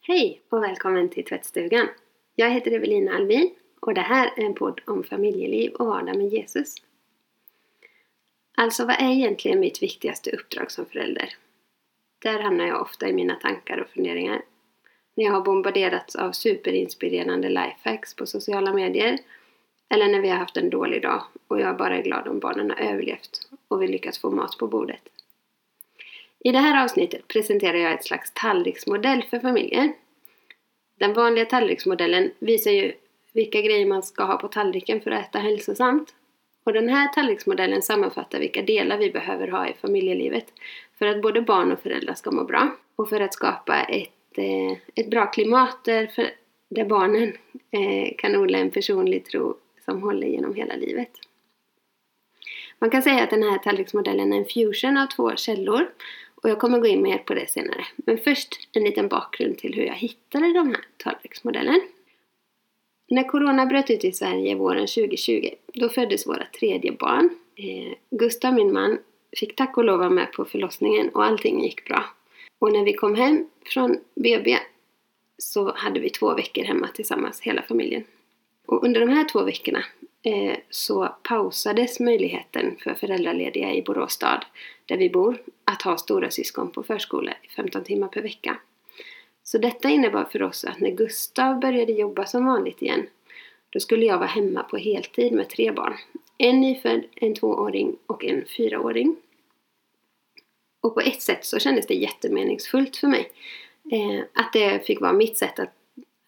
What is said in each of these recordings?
Hej och välkommen till tvättstugan. Jag heter Evelina Albin och det här är en podd om familjeliv och vardag med Jesus. Alltså, vad är egentligen mitt viktigaste uppdrag som förälder? Där hamnar jag ofta i mina tankar och funderingar. När jag har bombarderats av superinspirerande lifehacks på sociala medier eller när vi har haft en dålig dag och jag bara är glad om barnen har överlevt och vi lyckats få mat på bordet. I det här avsnittet presenterar jag ett slags tallriksmodell för familjer. Den vanliga tallriksmodellen visar ju vilka grejer man ska ha på tallriken för att äta hälsosamt. Och den här tallriksmodellen sammanfattar vilka delar vi behöver ha i familjelivet för att både barn och föräldrar ska må bra och för att skapa ett, eh, ett bra klimat där, för, där barnen eh, kan odla en personlig tro som håller genom hela livet. Man kan säga att den här tallriksmodellen är en fusion av två källor och jag kommer gå in mer på det senare. Men först en liten bakgrund till hur jag hittade de här tallriksmodellen. När Corona bröt ut i Sverige våren 2020, då föddes våra tredje barn. Eh, Gustav, min man, fick tack och lov vara med på förlossningen och allting gick bra. Och när vi kom hem från BB så hade vi två veckor hemma tillsammans, hela familjen. Och under de här två veckorna Eh, så pausades möjligheten för föräldralediga i Borås stad, där vi bor, att ha stora syskon på förskola 15 timmar per vecka. Så detta innebar för oss att när Gustav började jobba som vanligt igen, då skulle jag vara hemma på heltid med tre barn. En nyfödd, en tvååring och en fyraåring. Och på ett sätt så kändes det jättemeningsfullt för mig. Eh, att det fick vara mitt sätt att,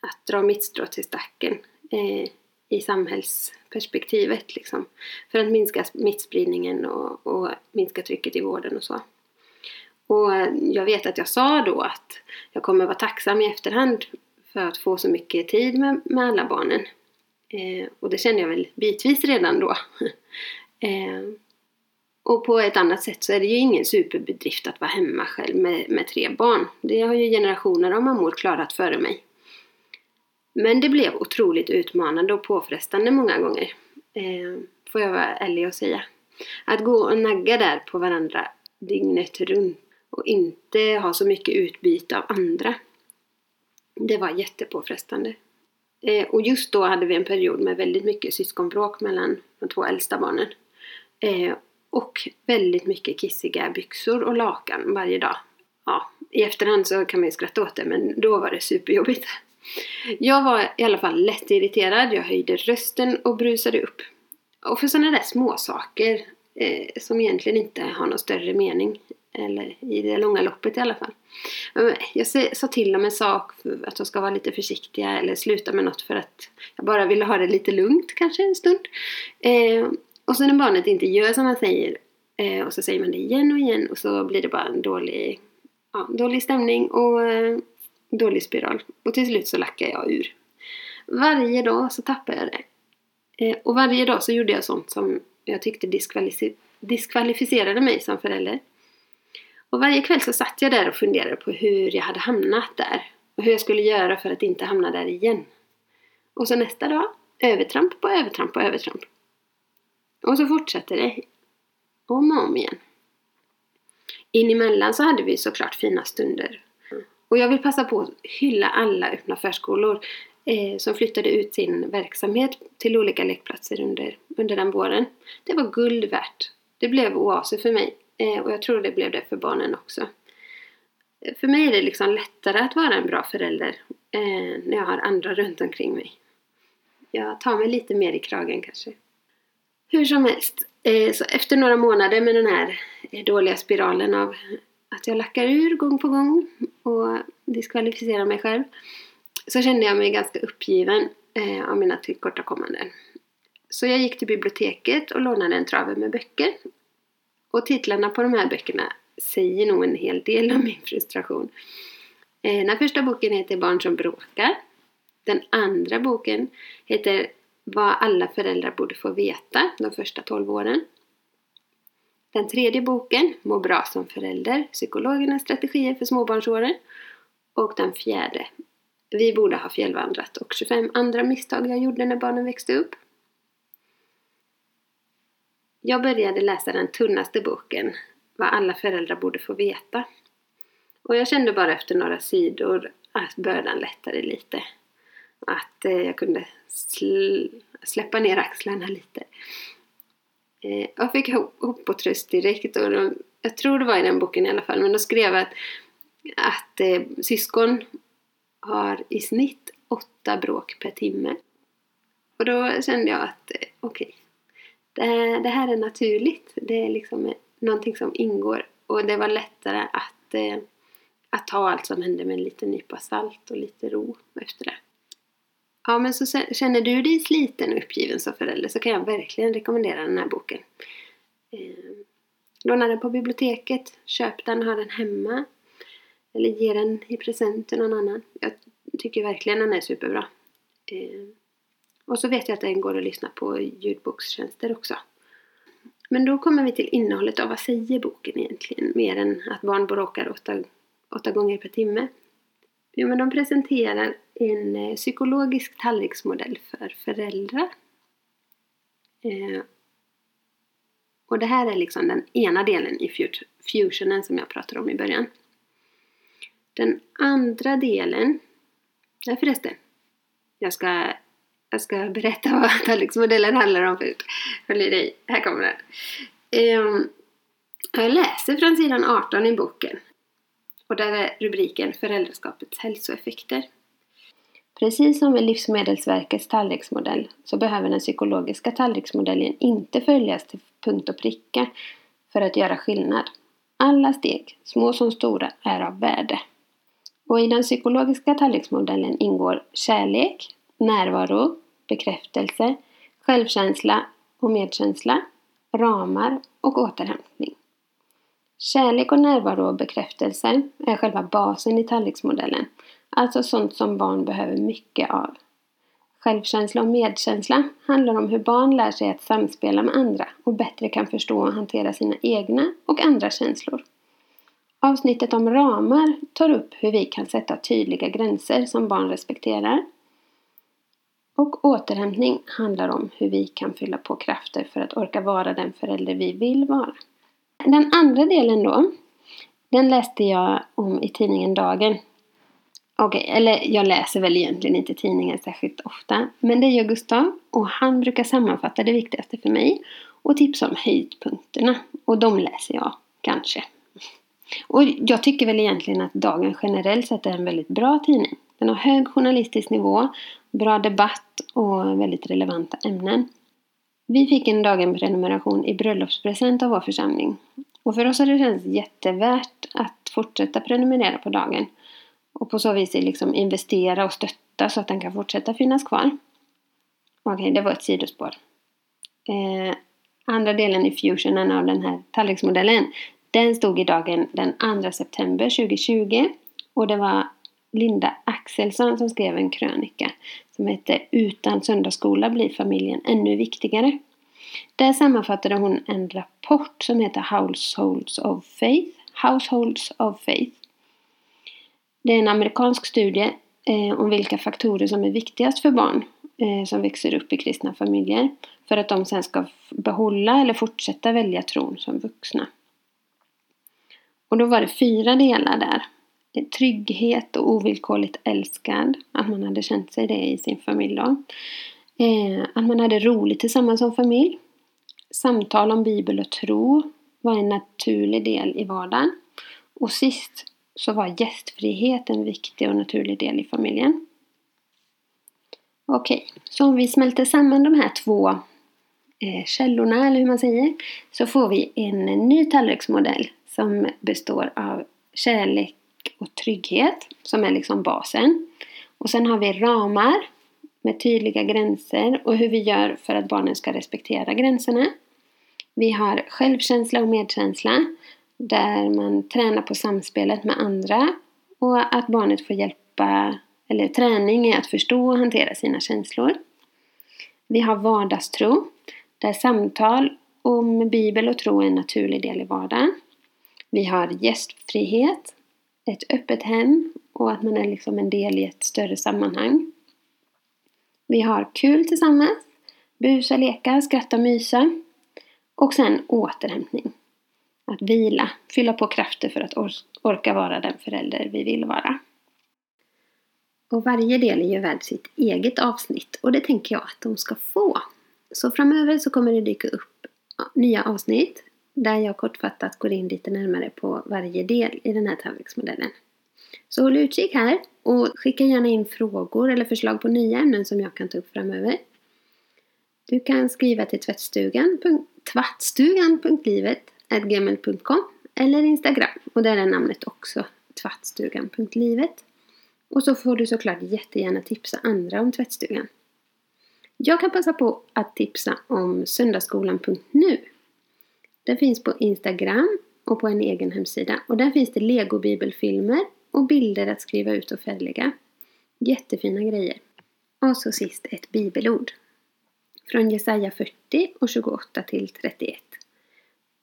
att dra mitt strå till stacken eh, i samhällsperspektivet. Liksom, för att minska smittspridningen och, och minska trycket i vården och så. Och jag vet att jag sa då att jag kommer vara tacksam i efterhand för att få så mycket tid med, med alla barnen. Eh, och det känner jag väl bitvis redan då. eh, och på ett annat sätt så är det ju ingen superbedrift att vara hemma själv med, med tre barn. Det har ju generationer av mammor klarat före mig. Men det blev otroligt utmanande och påfrestande många gånger. Eh, får jag vara ärlig och säga. Att gå och nagga där på varandra dygnet runt och inte ha så mycket utbyte av andra. Det var jättepåfrestande. Eh, och just då hade vi en period med väldigt mycket syskonbråk mellan de två äldsta barnen. Eh, och väldigt mycket kissiga byxor och lakan varje dag. Ja, i efterhand så kan man ju skratta åt det men då var det superjobbigt. Jag var i alla fall lätt irriterad, jag höjde rösten och brusade upp. Och för sådana där småsaker eh, som egentligen inte har någon större mening. Eller i det långa loppet i alla fall. Jag sa till dem en sak, att de ska vara lite försiktiga eller sluta med något för att jag bara ville ha det lite lugnt kanske en stund. Eh, och så när barnet inte gör som man säger eh, och så säger man det igen och igen och så blir det bara en dålig, ja, dålig stämning och eh, dålig spiral. Och till slut så lackade jag ur. Varje dag så tappade jag det. Eh, och varje dag så gjorde jag sånt som jag tyckte diskvalificerade mig som förälder. Och varje kväll så satt jag där och funderade på hur jag hade hamnat där. Och hur jag skulle göra för att inte hamna där igen. Och så nästa dag, övertramp på övertramp på övertramp. Och så fortsatte det. Om och om igen. Inemellan så hade vi såklart fina stunder. Och jag vill passa på att hylla alla öppna förskolor eh, som flyttade ut sin verksamhet till olika lekplatser under, under den våren. Det var guld värt. Det blev oaser för mig eh, och jag tror det blev det för barnen också. Eh, för mig är det liksom lättare att vara en bra förälder eh, när jag har andra runt omkring mig. Jag tar mig lite mer i kragen kanske. Hur som helst, eh, så efter några månader med den här eh, dåliga spiralen av att jag lackar ur gång på gång och diskvalificerar mig själv så kände jag mig ganska uppgiven eh, av mina tillkortakommanden. Så jag gick till biblioteket och lånade en trave med böcker. Och titlarna på de här böckerna säger nog en hel del om min frustration. Eh, den första boken heter Barn som bråkar. Den andra boken heter Vad alla föräldrar borde få veta de första 12 åren. Den tredje boken, Må bra som förälder, psykologernas strategier för småbarnsåren. Och den fjärde, Vi borde ha fjällvandrat och 25 andra misstag jag gjorde när barnen växte upp. Jag började läsa den tunnaste boken, Vad alla föräldrar borde få veta. Och jag kände bara efter några sidor att bördan lättade lite. Att eh, jag kunde sl släppa ner axlarna lite. Eh, jag fick hopp och tröst direkt och de, jag tror det var i den boken i alla fall, men de skrev att, att eh, syskon har i snitt åtta bråk per timme. Och då kände jag att eh, okej, okay, det, det, här är naturligt. Det är liksom eh, någonting som ingår och det var lättare att, eh, att ta allt som hände med en liten nypa salt och lite ro efter det. Ja, men så känner du dig sliten och uppgiven som förälder så kan jag verkligen rekommendera den här boken. Eh, låna den på biblioteket, köp den, ha den hemma. Eller ge den i present till någon annan. Jag tycker verkligen den är superbra. Eh, och så vet jag att den går att lyssna på ljudbokstjänster också. Men då kommer vi till innehållet av vad säger boken egentligen? Mer än att barn bråkar åtta, åtta gånger per timme. Jo, men de presenterar en eh, psykologisk tallriksmodell för föräldrar. Eh, och det här är liksom den ena delen i fusionen som jag pratade om i början. Den andra delen, nej förresten, jag ska, jag ska berätta vad tallriksmodellen handlar om först. Håll i dig, här kommer den. Eh, jag läser från sidan 18 i boken. Och där är rubriken Föräldraskapets hälsoeffekter. Precis som med Livsmedelsverkets tallriksmodell så behöver den psykologiska tallriksmodellen inte följas till punkt och pricka för att göra skillnad. Alla steg, små som stora, är av värde. Och i den psykologiska tallriksmodellen ingår kärlek, närvaro, bekräftelse, självkänsla och medkänsla, ramar och återhämtning. Kärlek och närvaro och bekräftelse är själva basen i tallriksmodellen, alltså sånt som barn behöver mycket av. Självkänsla och medkänsla handlar om hur barn lär sig att samspela med andra och bättre kan förstå och hantera sina egna och andra känslor. Avsnittet om ramar tar upp hur vi kan sätta tydliga gränser som barn respekterar. Och återhämtning handlar om hur vi kan fylla på krafter för att orka vara den förälder vi vill vara. Den andra delen då, den läste jag om i tidningen Dagen. Okej, okay, eller jag läser väl egentligen inte tidningen särskilt ofta. Men det gör Gustav och han brukar sammanfatta det viktigaste för mig och tipsa om höjdpunkterna. Och de läser jag, kanske. Och jag tycker väl egentligen att Dagen generellt sett är en väldigt bra tidning. Den har hög journalistisk nivå, bra debatt och väldigt relevanta ämnen. Vi fick en Dagen-prenumeration i bröllopspresent av vår församling. Och för oss har det känts jättevärt att fortsätta prenumerera på Dagen. Och på så vis liksom investera och stötta så att den kan fortsätta finnas kvar. Okej, okay, det var ett sidospår. Eh, andra delen i fusionen av den här tallriksmodellen den stod i Dagen den 2 september 2020 och det var Linda Axelsson som skrev en krönika som hette Utan söndagsskola blir familjen ännu viktigare. Där sammanfattade hon en rapport som heter Households of Faith. Households of Faith. Det är en amerikansk studie eh, om vilka faktorer som är viktigast för barn eh, som växer upp i kristna familjer för att de sen ska behålla eller fortsätta välja tron som vuxna. Och då var det fyra delar där trygghet och ovillkorligt älskad. Att man hade känt sig det i sin familj då. Eh, att man hade roligt tillsammans som familj. Samtal om bibel och tro var en naturlig del i vardagen. Och sist så var gästfrihet en viktig och naturlig del i familjen. Okej, så om vi smälter samman de här två eh, källorna, eller hur man säger, så får vi en ny tallriksmodell som består av kärlek, och trygghet som är liksom basen. Och sen har vi ramar med tydliga gränser och hur vi gör för att barnen ska respektera gränserna. Vi har självkänsla och medkänsla där man tränar på samspelet med andra och att barnet får hjälpa, eller träning i att förstå och hantera sina känslor. Vi har vardagstro där samtal om bibel och tro är en naturlig del i vardagen. Vi har gästfrihet ett öppet hem och att man är liksom en del i ett större sammanhang. Vi har kul tillsammans, busa, leka, skratta, mysa och sen återhämtning. att vila, fylla på krafter för att or orka vara den förälder vi vill vara. Och varje del är ju värd sitt eget avsnitt och det tänker jag att de ska få. Så framöver så kommer det dyka upp nya avsnitt där jag kortfattat går in lite närmare på varje del i den här tallriksmodellen. Så håll utkik här och skicka gärna in frågor eller förslag på nya ämnen som jag kan ta upp framöver. Du kan skriva till tvättstugan, tvattstugan.livet.gmail.com eller Instagram och där är namnet också tvattstugan.livet. Och så får du såklart jättegärna tipsa andra om tvättstugan. Jag kan passa på att tipsa om söndagsskolan.nu. Den finns på Instagram och på en egen hemsida och där finns det legobibelfilmer och bilder att skriva ut och färdiga. Jättefina grejer. Och så sist ett bibelord. Från Jesaja 40 och 28 till 31.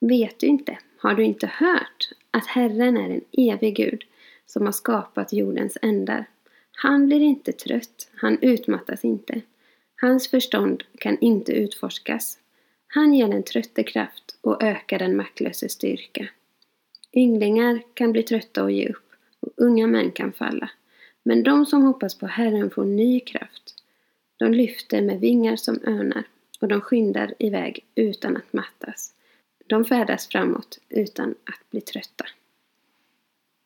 Vet du inte, har du inte hört att Herren är en evig Gud som har skapat jordens ändar. Han blir inte trött, han utmattas inte. Hans förstånd kan inte utforskas. Han ger den trötte kraft och ökar den maktlöse styrka. Ynglingar kan bli trötta och ge upp, och unga män kan falla. Men de som hoppas på Herren får ny kraft. De lyfter med vingar som örnar och de skyndar iväg utan att mattas. De färdas framåt utan att bli trötta.